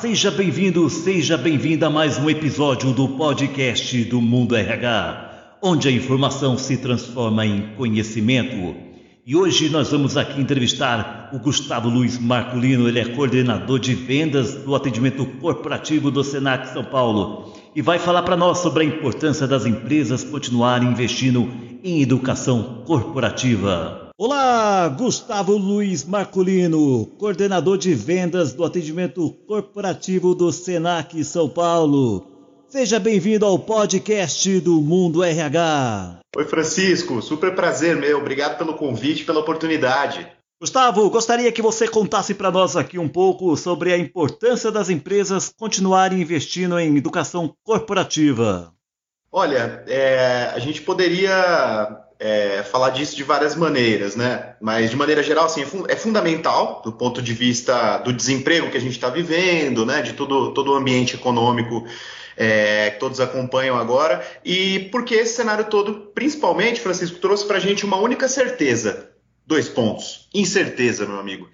Seja bem-vindo, seja bem-vinda a mais um episódio do podcast do Mundo RH, onde a informação se transforma em conhecimento. E hoje nós vamos aqui entrevistar o Gustavo Luiz Marculino, ele é coordenador de vendas do atendimento corporativo do Senac São Paulo e vai falar para nós sobre a importância das empresas continuarem investindo em educação corporativa. Olá, Gustavo Luiz Marculino, coordenador de vendas do atendimento corporativo do Senac São Paulo. Seja bem-vindo ao podcast do Mundo RH. Oi, Francisco, super prazer meu. Obrigado pelo convite, pela oportunidade. Gustavo, gostaria que você contasse para nós aqui um pouco sobre a importância das empresas continuarem investindo em educação corporativa. Olha, é, a gente poderia é, falar disso de várias maneiras, né? Mas de maneira geral, assim, é, é fundamental do ponto de vista do desemprego que a gente está vivendo, né? De todo, todo o ambiente econômico é, que todos acompanham agora, e porque esse cenário todo, principalmente, Francisco, trouxe para a gente uma única certeza. Dois pontos. Incerteza, meu amigo.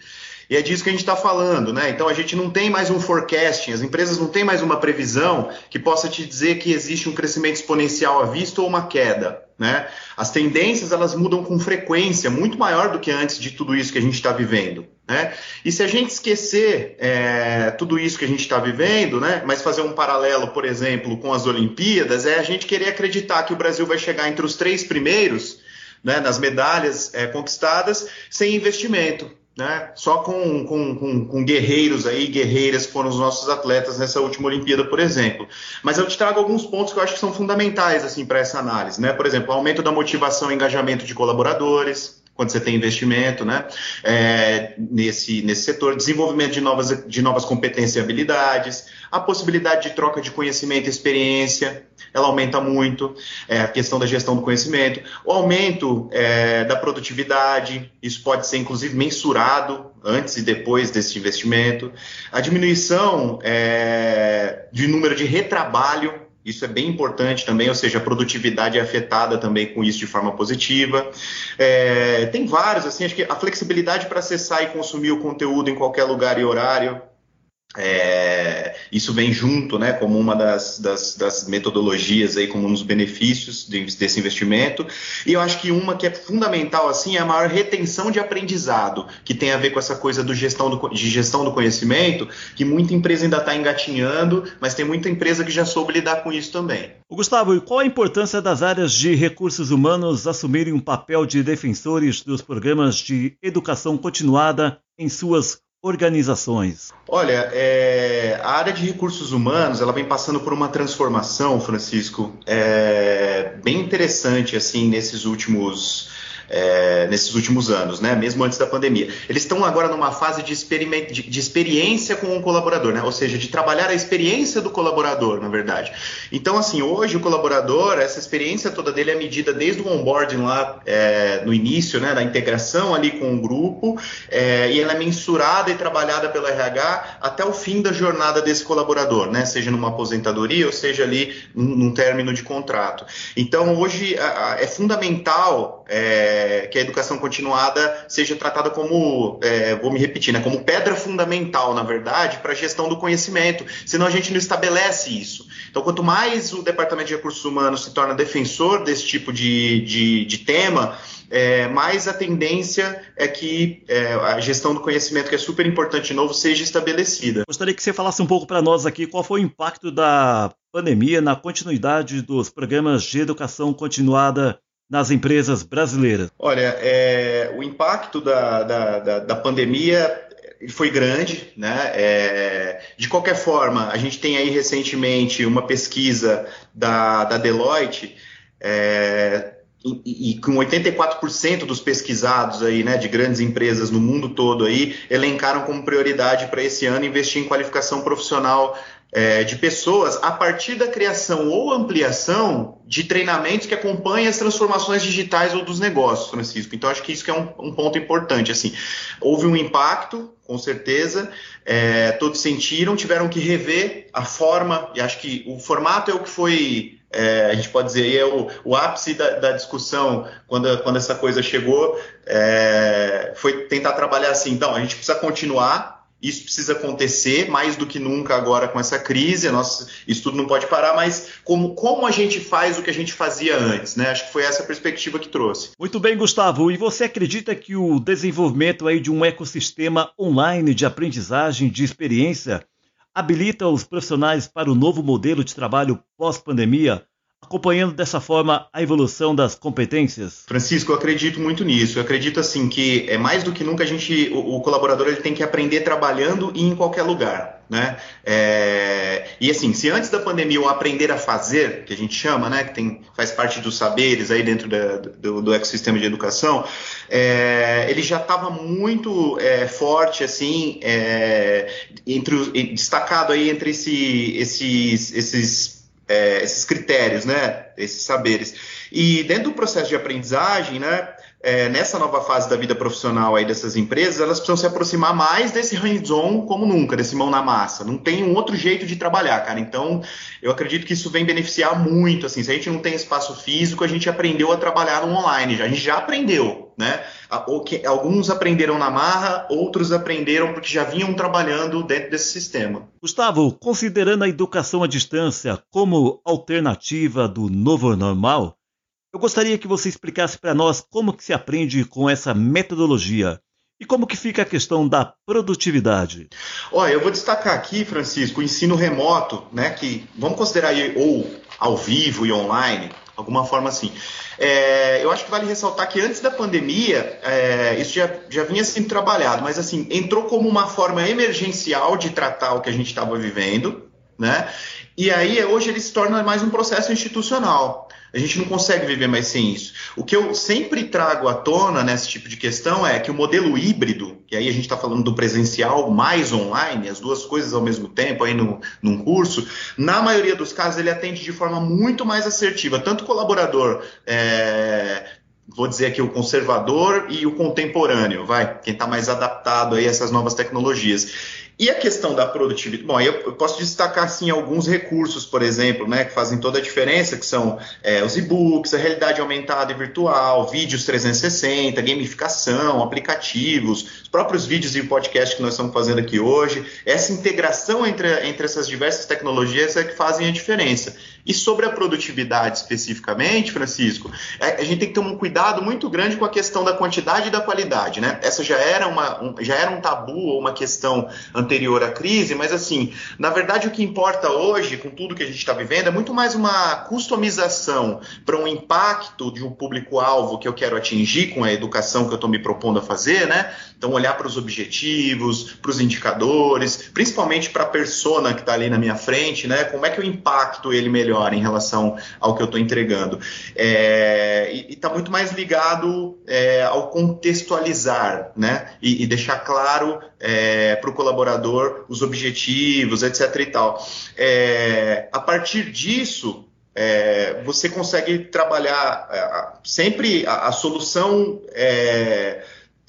E é disso que a gente está falando, né? Então a gente não tem mais um forecasting, as empresas não têm mais uma previsão que possa te dizer que existe um crescimento exponencial à vista ou uma queda. Né? As tendências elas mudam com frequência muito maior do que antes de tudo isso que a gente está vivendo. Né? E se a gente esquecer é, tudo isso que a gente está vivendo, né, mas fazer um paralelo, por exemplo, com as Olimpíadas, é a gente querer acreditar que o Brasil vai chegar entre os três primeiros né, nas medalhas é, conquistadas sem investimento né? Só com, com, com, com, guerreiros aí, guerreiras foram os nossos atletas nessa última Olimpíada, por exemplo. Mas eu te trago alguns pontos que eu acho que são fundamentais assim para essa análise, né? Por exemplo, aumento da motivação e engajamento de colaboradores, quando você tem investimento né, é, nesse, nesse setor, desenvolvimento de novas, de novas competências e habilidades, a possibilidade de troca de conhecimento e experiência, ela aumenta muito, é, a questão da gestão do conhecimento, o aumento é, da produtividade, isso pode ser inclusive mensurado antes e depois desse investimento, a diminuição é, de número de retrabalho, isso é bem importante também, ou seja, a produtividade é afetada também com isso de forma positiva. É, tem vários, assim, acho que a flexibilidade para acessar e consumir o conteúdo em qualquer lugar e horário, é, isso vem junto, né, como uma das, das, das, metodologias aí, como um dos benefícios desse investimento. E eu acho que uma que é fundamental assim é a maior retenção de aprendizado, que tem a ver com essa coisa do gestão do, de gestão do conhecimento, que muita empresa ainda está engatinhando, mas tem muita empresa que já soube lidar com isso também. O Gustavo, qual a importância das áreas de recursos humanos assumirem um papel de defensores dos programas de educação continuada em suas organizações? Olha, é, a área de recursos humanos ela vem passando por uma transformação, Francisco, é, bem interessante assim nesses últimos é, nesses últimos anos, né? mesmo antes da pandemia. Eles estão agora numa fase de, de, de, experiência com o colaborador, né? ou seja, de trabalhar a experiência do colaborador, na verdade. Então, assim, hoje o colaborador, essa experiência toda dele é medida desde o onboarding lá é, no início, né, da integração ali com o grupo, é, e ela é mensurada e trabalhada pelo RH até o fim da jornada desse colaborador, né? seja numa aposentadoria ou seja ali num, num término de contrato. Então, hoje a, a, é fundamental. É, que a educação continuada seja tratada como, é, vou me repetir, né, como pedra fundamental, na verdade, para a gestão do conhecimento, senão a gente não estabelece isso. Então, quanto mais o Departamento de Recursos Humanos se torna defensor desse tipo de, de, de tema, é, mais a tendência é que é, a gestão do conhecimento, que é super importante de novo, seja estabelecida. Gostaria que você falasse um pouco para nós aqui qual foi o impacto da pandemia na continuidade dos programas de educação continuada nas empresas brasileiras? Olha, é, o impacto da, da, da, da pandemia foi grande, né? É, de qualquer forma, a gente tem aí recentemente uma pesquisa da, da Deloitte é, e, e, com 84% dos pesquisados aí, né, de grandes empresas no mundo todo aí, elencaram como prioridade para esse ano investir em qualificação profissional é, de pessoas a partir da criação ou ampliação de treinamentos que acompanhem as transformações digitais ou dos negócios, Francisco. Então, acho que isso que é um, um ponto importante. Assim, houve um impacto, com certeza, é, todos sentiram, tiveram que rever a forma, e acho que o formato é o que foi é, a gente pode dizer, é o, o ápice da, da, discussão quando, quando essa coisa chegou, é, foi tentar trabalhar assim, então, a gente precisa continuar isso precisa acontecer mais do que nunca agora com essa crise. Nosso, isso tudo não pode parar, mas como, como a gente faz o que a gente fazia antes, né? Acho que foi essa perspectiva que trouxe. Muito bem, Gustavo. E você acredita que o desenvolvimento aí de um ecossistema online de aprendizagem de experiência habilita os profissionais para o novo modelo de trabalho pós-pandemia? Acompanhando dessa forma a evolução das competências? Francisco, eu acredito muito nisso. Eu acredito assim que é mais do que nunca a gente, o, o colaborador ele tem que aprender trabalhando e em qualquer lugar. Né? É, e assim, se antes da pandemia o aprender a fazer, que a gente chama, né, que tem, faz parte dos saberes aí dentro da, do, do, ecossistema de educação, é, ele já estava muito é, forte, assim, é, entre, destacado aí entre esse, esses, esses é, esses critérios, né, esses saberes. E dentro do processo de aprendizagem, né, é, nessa nova fase da vida profissional aí dessas empresas, elas precisam se aproximar mais desse hands-on como nunca, desse mão na massa. Não tem um outro jeito de trabalhar, cara. Então, eu acredito que isso vem beneficiar muito. Assim, se a gente não tem espaço físico, a gente aprendeu a trabalhar no online. Já, a gente já aprendeu, né? Alguns aprenderam na marra, outros aprenderam porque já vinham trabalhando dentro desse sistema. Gustavo, considerando a educação à distância como alternativa do novo normal, eu gostaria que você explicasse para nós como que se aprende com essa metodologia e como que fica a questão da produtividade. Olha, eu vou destacar aqui, Francisco, o ensino remoto, né, que vamos considerar aí, ou ao vivo e online, alguma forma assim. É, eu acho que vale ressaltar que antes da pandemia, é, isso já, já vinha sendo trabalhado, mas assim, entrou como uma forma emergencial de tratar o que a gente estava vivendo, né? E aí hoje ele se torna mais um processo institucional. A gente não consegue viver mais sem isso. O que eu sempre trago à tona nesse tipo de questão é que o modelo híbrido, e aí a gente está falando do presencial mais online, as duas coisas ao mesmo tempo aí no, num curso, na maioria dos casos ele atende de forma muito mais assertiva, tanto o colaborador é, vou dizer aqui o conservador e o contemporâneo, vai, quem está mais adaptado aí a essas novas tecnologias. E a questão da produtividade, bom, eu posso destacar assim alguns recursos, por exemplo, né, que fazem toda a diferença, que são é, os e-books, a realidade aumentada e virtual, vídeos 360, gamificação, aplicativos, os próprios vídeos e podcast que nós estamos fazendo aqui hoje. Essa integração entre, entre essas diversas tecnologias é que fazem a diferença. E sobre a produtividade especificamente, Francisco, é, a gente tem que ter um cuidado muito grande com a questão da quantidade e da qualidade, né? Essa já era, uma, um, já era um tabu ou uma questão anterior à crise, mas assim, na verdade o que importa hoje, com tudo que a gente está vivendo, é muito mais uma customização para um impacto de um público-alvo que eu quero atingir com a educação que eu estou me propondo a fazer, né? Então, olhar para os objetivos, para os indicadores, principalmente para a persona que está ali na minha frente, né? Como é que eu impacto ele melhor? em relação ao que eu estou entregando. É, e está muito mais ligado é, ao contextualizar, né? E, e deixar claro é, para o colaborador os objetivos, etc. e tal. É, a partir disso, é, você consegue trabalhar é, sempre a, a solução é,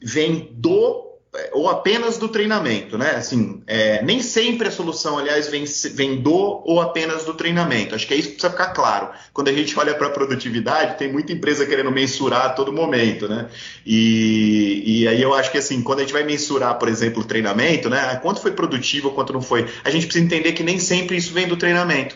vem do é, ou apenas do treinamento, né? Assim, é, nem sempre a solução, aliás, vem, vem do ou apenas do treinamento. Acho que é isso que precisa ficar claro. Quando a gente olha para a produtividade, tem muita empresa querendo mensurar a todo momento, né? E, e aí eu acho que assim, quando a gente vai mensurar, por exemplo, o treinamento, né? Quanto foi produtivo, quanto não foi, a gente precisa entender que nem sempre isso vem do treinamento.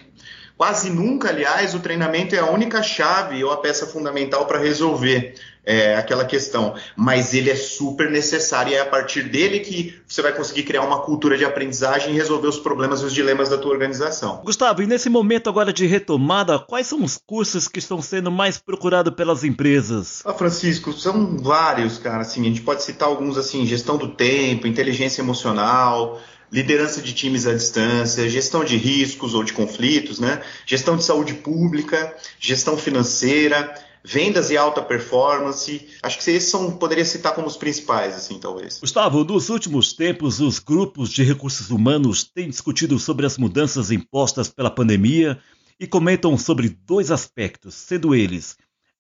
Quase nunca, aliás, o treinamento é a única chave ou a peça fundamental para resolver é, aquela questão. Mas ele é super necessário e é a partir dele que você vai conseguir criar uma cultura de aprendizagem e resolver os problemas e os dilemas da tua organização. Gustavo, e nesse momento agora de retomada, quais são os cursos que estão sendo mais procurados pelas empresas? Ah, Francisco, são vários, cara. Assim, a gente pode citar alguns assim, gestão do tempo, inteligência emocional liderança de times à distância, gestão de riscos ou de conflitos, né? gestão de saúde pública, gestão financeira, vendas e alta performance. Acho que esses são, poderia citar como os principais, assim, talvez. Gustavo, nos últimos tempos, os grupos de recursos humanos têm discutido sobre as mudanças impostas pela pandemia e comentam sobre dois aspectos, sendo eles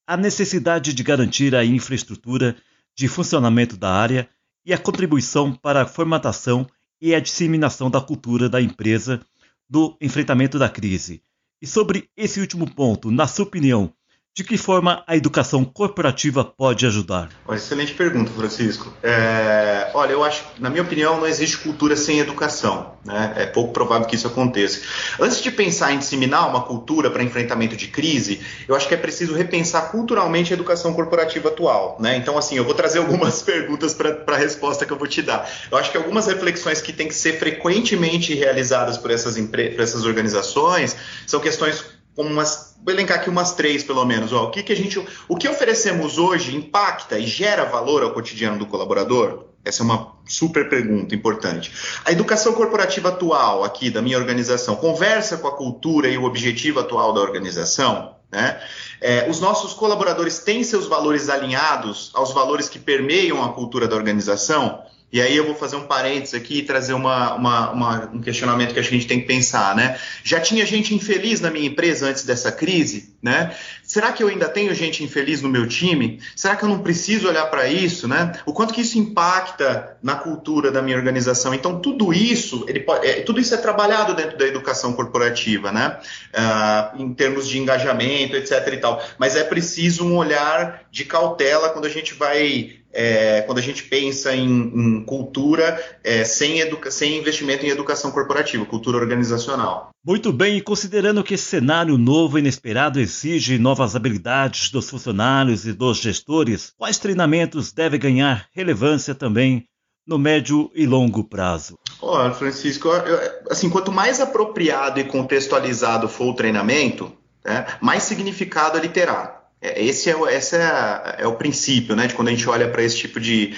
a necessidade de garantir a infraestrutura de funcionamento da área e a contribuição para a formatação e a disseminação da cultura da empresa do enfrentamento da crise. E sobre esse último ponto, na sua opinião, De que forma a educação corporativa pode ajudar? Excelente pergunta, Francisco. É, olha, eu acho, na minha opinião, não existe cultura sem educação. Né? É pouco provável que isso aconteça. Antes de pensar em disseminar uma cultura para enfrentamento de crise, eu acho que é preciso repensar culturalmente a educação corporativa atual. Né? Então, assim, eu vou trazer algumas perguntas para a resposta que eu vou te dar. Eu acho que algumas reflexões que têm que ser frequentemente realizadas por essas, por essas organizações são questões como umas, vou elencar aqui umas três pelo menos. Ó, o que, que a gente, o que oferecemos hoje impacta e gera valor ao cotidiano do colaborador? Essa é uma super pergunta importante. A educação corporativa atual aqui da minha organização conversa com a cultura e o objetivo atual da organização? Né? É, os nossos colaboradores têm seus valores alinhados aos valores que permeiam a cultura da organização? E aí eu vou fazer um parênteses aqui e trazer uma, uma, uma, um questionamento que a gente tem que pensar, né? Já tinha gente infeliz na minha empresa antes dessa crise, né? Será que eu ainda tenho gente infeliz no meu time? Será que eu não preciso olhar para isso, né? O quanto que isso impacta na cultura da minha organização? Então tudo isso, ele pode, é, tudo isso é trabalhado dentro da educação corporativa, né? Uh, em termos de engajamento, etc. e tal. Mas é preciso um olhar de cautela quando a gente vai é, quando a gente pensa em, em cultura é, sem, sem investimento em educação corporativa, cultura organizacional. Muito bem, e considerando que esse cenário novo e inesperado exige novas habilidades dos funcionários e dos gestores, quais treinamentos devem ganhar relevância também no médio e longo prazo? Olha, Francisco, assim, quanto mais apropriado e contextualizado for o treinamento, né, mais significado ele terá. É, esse é, esse é, é, o princípio, né, de quando a gente olha para esse tipo de.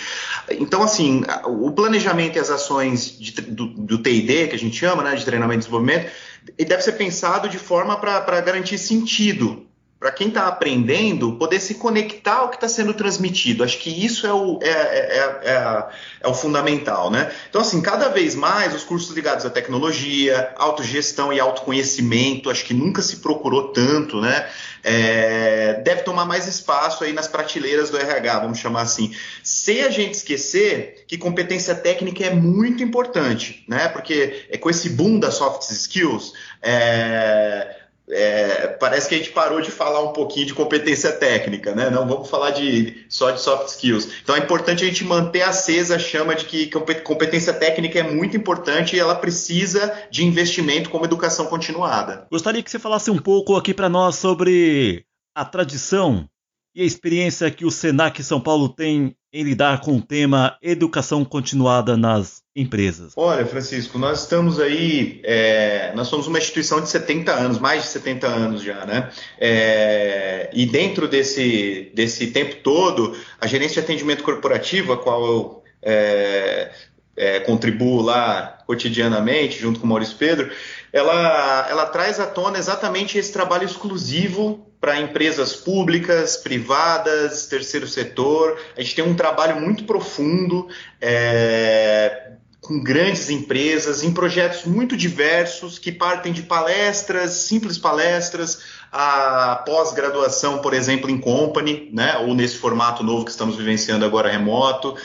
Então, assim, o planejamento e as ações de, do, do TID, que a gente chama, né, de treinamento e desenvolvimento, ele deve ser pensado de forma para garantir sentido para quem está aprendendo, poder se conectar ao que está sendo transmitido. Acho que isso é o, é, é, é, é, o fundamental, né? Então, assim, cada vez mais os cursos ligados à tecnologia, autogestão e autoconhecimento, acho que nunca se procurou tanto, né? deve tomar mais espaço aí nas prateleiras do RH, vamos chamar assim. Sem a gente esquecer que competência técnica é muito importante, né? Porque é com esse boom das soft skills, é, é, parece que a gente parou de falar um pouquinho de competência técnica, né? Não vamos falar de, só de soft skills. Então é importante a gente manter acesa a chama de que competência técnica é muito importante e ela precisa de investimento como educação continuada. Gostaria que você falasse um pouco aqui para nós sobre a tradição e a experiência que o Senac São Paulo tem em lidar com o tema educação continuada nas empresas? Olha, Francisco, nós estamos aí, é, nós somos uma instituição de 70 anos, mais de 70 anos já, né? É, e dentro desse, desse tempo todo, a gerência de atendimento corporativo, a qual eu é, é contribuo lá cotidianamente, junto com o Maurício Pedro, ela, ela traz à tona exatamente esse trabalho exclusivo para empresas públicas, privadas, terceiro setor. A gente tem um trabalho muito profundo é, com grandes empresas, em projetos muito diversos que partem de palestras, simples palestras, a pós-graduação, por exemplo, em company, né, ou nesse formato novo que estamos vivenciando agora remoto.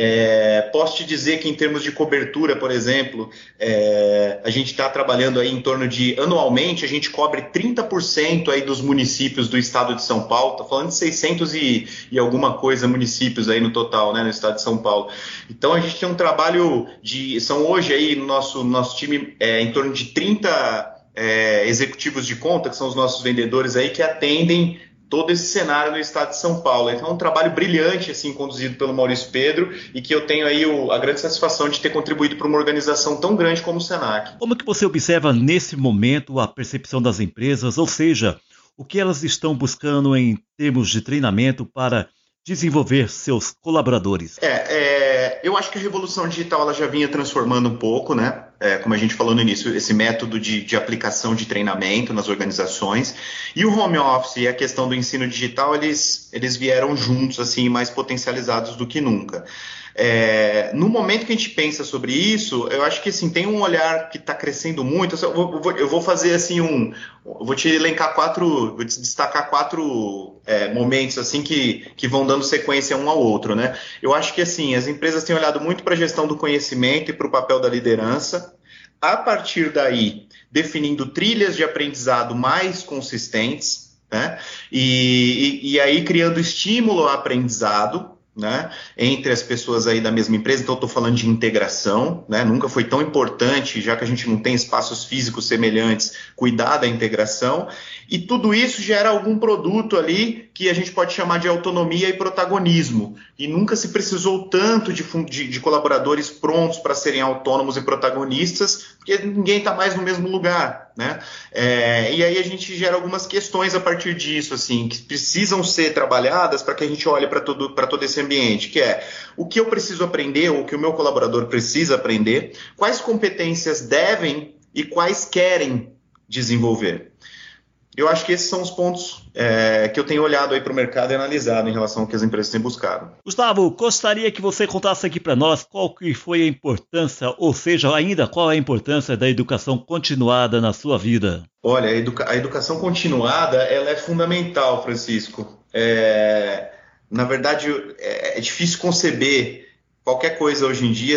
É, posso te dizer que em termos de cobertura, por exemplo, é, a gente está trabalhando aí em torno de anualmente a gente cobre 30% aí dos municípios do estado de São Paulo. Estou falando de 600 e, e, alguma coisa municípios aí no total, né, no estado de São Paulo. Então a gente tem um trabalho de são hoje aí no nosso nosso time é, em torno de 30 é, executivos de conta, que são os nossos vendedores aí, que atendem todo esse cenário no estado de São Paulo. Então é um trabalho brilhante, assim, conduzido pelo Maurício Pedro e que eu tenho aí o, a grande satisfação de ter contribuído para uma organização tão grande como o Senac. Como que você observa nesse momento a percepção das empresas, ou seja, o que elas estão buscando em termos de treinamento para desenvolver seus colaboradores? É, é, eu acho que a revolução digital ela já vinha transformando um pouco, né? É, como a gente falou no início, esse método de, de, aplicação de treinamento nas organizações. E o home office e a questão do ensino digital, eles, eles vieram juntos, assim, mais potencializados do que nunca. É, no momento que a gente pensa sobre isso, eu acho que assim, tem um olhar que está crescendo muito. Eu vou, eu vou, fazer assim um. Vou te elencar quatro, vou te destacar quatro é, momentos assim que, que vão dando sequência um ao outro. Né? Eu acho que assim, as empresas têm olhado muito para a gestão do conhecimento e para o papel da liderança. A partir daí, definindo trilhas de aprendizado mais consistentes né? E, e, e aí criando estímulo ao aprendizado, né, entre as pessoas aí da mesma empresa, então estou falando de integração, né, nunca foi tão importante, já que a gente não tem espaços físicos semelhantes, cuidar da integração, e tudo isso gera algum produto ali que a gente pode chamar de autonomia e protagonismo, e nunca se precisou tanto de, de, de colaboradores prontos para serem autônomos e protagonistas, porque ninguém está mais no mesmo lugar, né, é, e aí a gente gera algumas questões a partir disso, assim, que precisam ser trabalhadas para que a gente olhe para todo, esse ambiente, que é o que eu preciso aprender, ou o que o meu colaborador precisa aprender, quais competências devem e quais querem desenvolver. Eu acho que esses são os pontos é, que eu tenho olhado aí para o mercado e analisado em relação ao que as empresas têm buscado. Gustavo, gostaria que você contasse aqui para nós qual que foi a importância, ou seja, ainda qual é a importância da educação continuada na sua vida. Olha, a, educa a educação continuada ela é fundamental, Francisco. É, na verdade, é, é difícil conceber qualquer coisa hoje em dia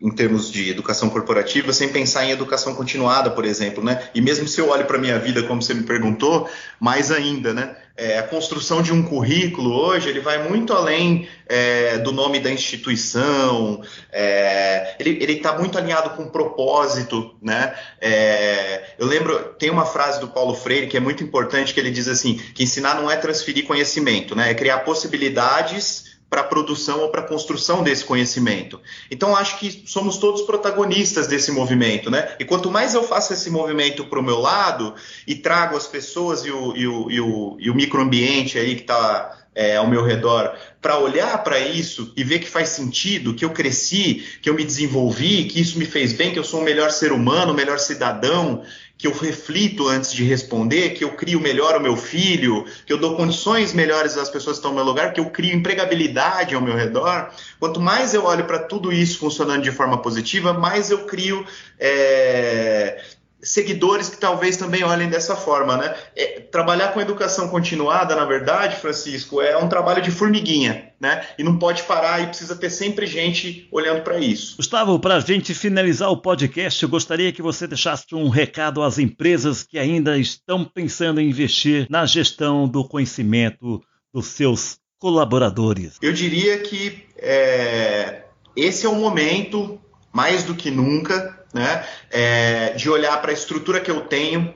em termos de educação corporativa, sem pensar em educação continuada, por exemplo, né? E mesmo se eu olho para a minha vida, como você me perguntou, mais ainda, né? É, a construção de um currículo hoje, ele vai muito além é, do nome da instituição, é, ele está muito alinhado com o propósito, né? É, eu lembro, tem uma frase do Paulo Freire que é muito importante, que ele diz assim, que ensinar não é transferir conhecimento, né? É criar possibilidades para a produção ou para a construção desse conhecimento. Então, acho que somos todos protagonistas desse movimento, né? E quanto mais eu faço esse movimento para o meu lado e trago as pessoas e o, e o, e o, e o microambiente aí que está é, ao meu redor para olhar para isso e ver que faz sentido, que eu cresci, que eu me desenvolvi, que isso me fez bem, que eu sou um melhor ser humano, um melhor cidadão, que eu reflito antes de responder, que eu crio melhor o meu filho, que eu dou condições melhores às pessoas que estão no meu lugar, que eu crio empregabilidade ao meu redor. Quanto mais eu olho para tudo isso funcionando de forma positiva, mais eu crio é, seguidores que talvez também olhem dessa forma, né? É, trabalhar com educação continuada, na verdade, Francisco, é um trabalho de formiguinha, né? E não pode parar e precisa ter sempre gente olhando para isso. Gustavo, para a gente finalizar o podcast, eu gostaria que você deixasse um recado às empresas que ainda estão pensando em investir na gestão do conhecimento dos seus colaboradores. Eu diria que é, esse é o momento, mais do que nunca, né? É, de olhar para a estrutura que eu tenho,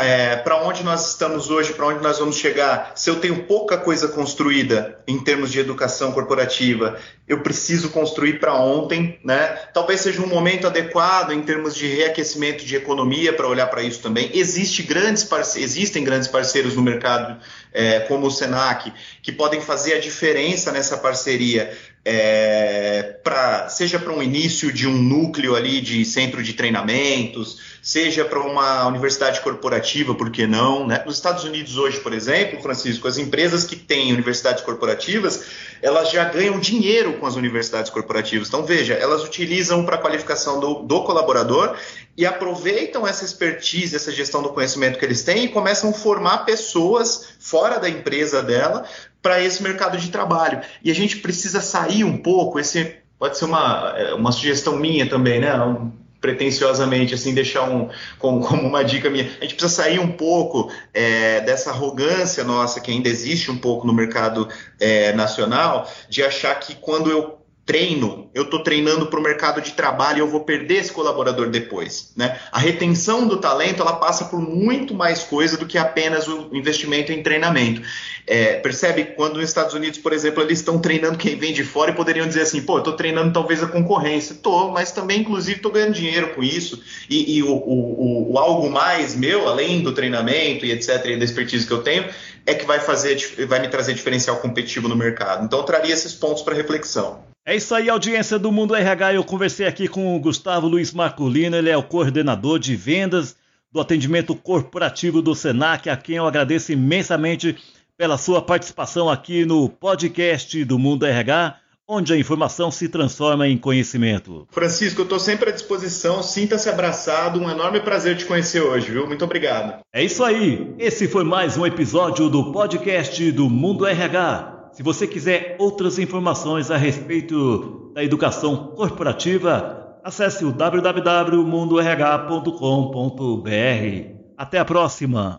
é, para onde nós estamos hoje, para onde nós vamos chegar. Se eu tenho pouca coisa construída em termos de educação corporativa, eu preciso construir para ontem, né? Talvez seja um momento adequado em termos de reaquecimento de economia para olhar para isso também. Existe grandes existem grandes parceiros no mercado, é, como o Senac, que podem fazer a diferença nessa parceria é, pra, seja para um início de um núcleo ali de centro de treinamentos, seja para uma universidade corporativa, por que não? Né? Nos Estados Unidos hoje, por exemplo, Francisco, as empresas que têm universidades corporativas, elas já ganham dinheiro com as universidades corporativas. Então, veja, elas utilizam para a qualificação do, do colaborador e aproveitam essa expertise, essa gestão do conhecimento que eles têm e começam a formar pessoas fora da empresa dela para esse mercado de trabalho. E a gente precisa sair um pouco, esse pode ser uma, é, uma sugestão minha também, né? Um, pretensiosamente, assim, deixar um, como, como, uma dica minha. A gente precisa sair um pouco é, dessa arrogância nossa que ainda existe um pouco no mercado é, nacional, de achar que quando eu treino, eu estou treinando para o mercado de trabalho e eu vou perder esse colaborador depois. Né? A retenção do talento ela passa por muito mais coisa do que apenas o investimento em treinamento. É, percebe quando nos Estados Unidos, por exemplo, eles estão treinando quem vem de fora e poderiam dizer assim, pô, eu estou treinando talvez a concorrência. Estou, mas também, inclusive, estou ganhando dinheiro com isso. E, e o, o, o, algo mais meu, além do treinamento e etc., e da expertise que eu tenho, é que vai fazer, vai me trazer diferencial competitivo no mercado. Então, eu traria esses pontos para reflexão. É isso aí, audiência do Mundo RH. Eu conversei aqui com o Gustavo Luiz Marcolino, ele é o coordenador de vendas do atendimento corporativo do Senac, a quem eu agradeço imensamente pela sua participação aqui no podcast do Mundo RH, onde a informação se transforma em conhecimento. Francisco, eu estou sempre à disposição, sinta-se abraçado, um enorme prazer te conhecer hoje, viu? Muito obrigado. É isso aí, esse foi mais um episódio do podcast do Mundo RH. Se você quiser outras informações a respeito da educação corporativa, acesse o www.mundorh.com.br. Até a próxima!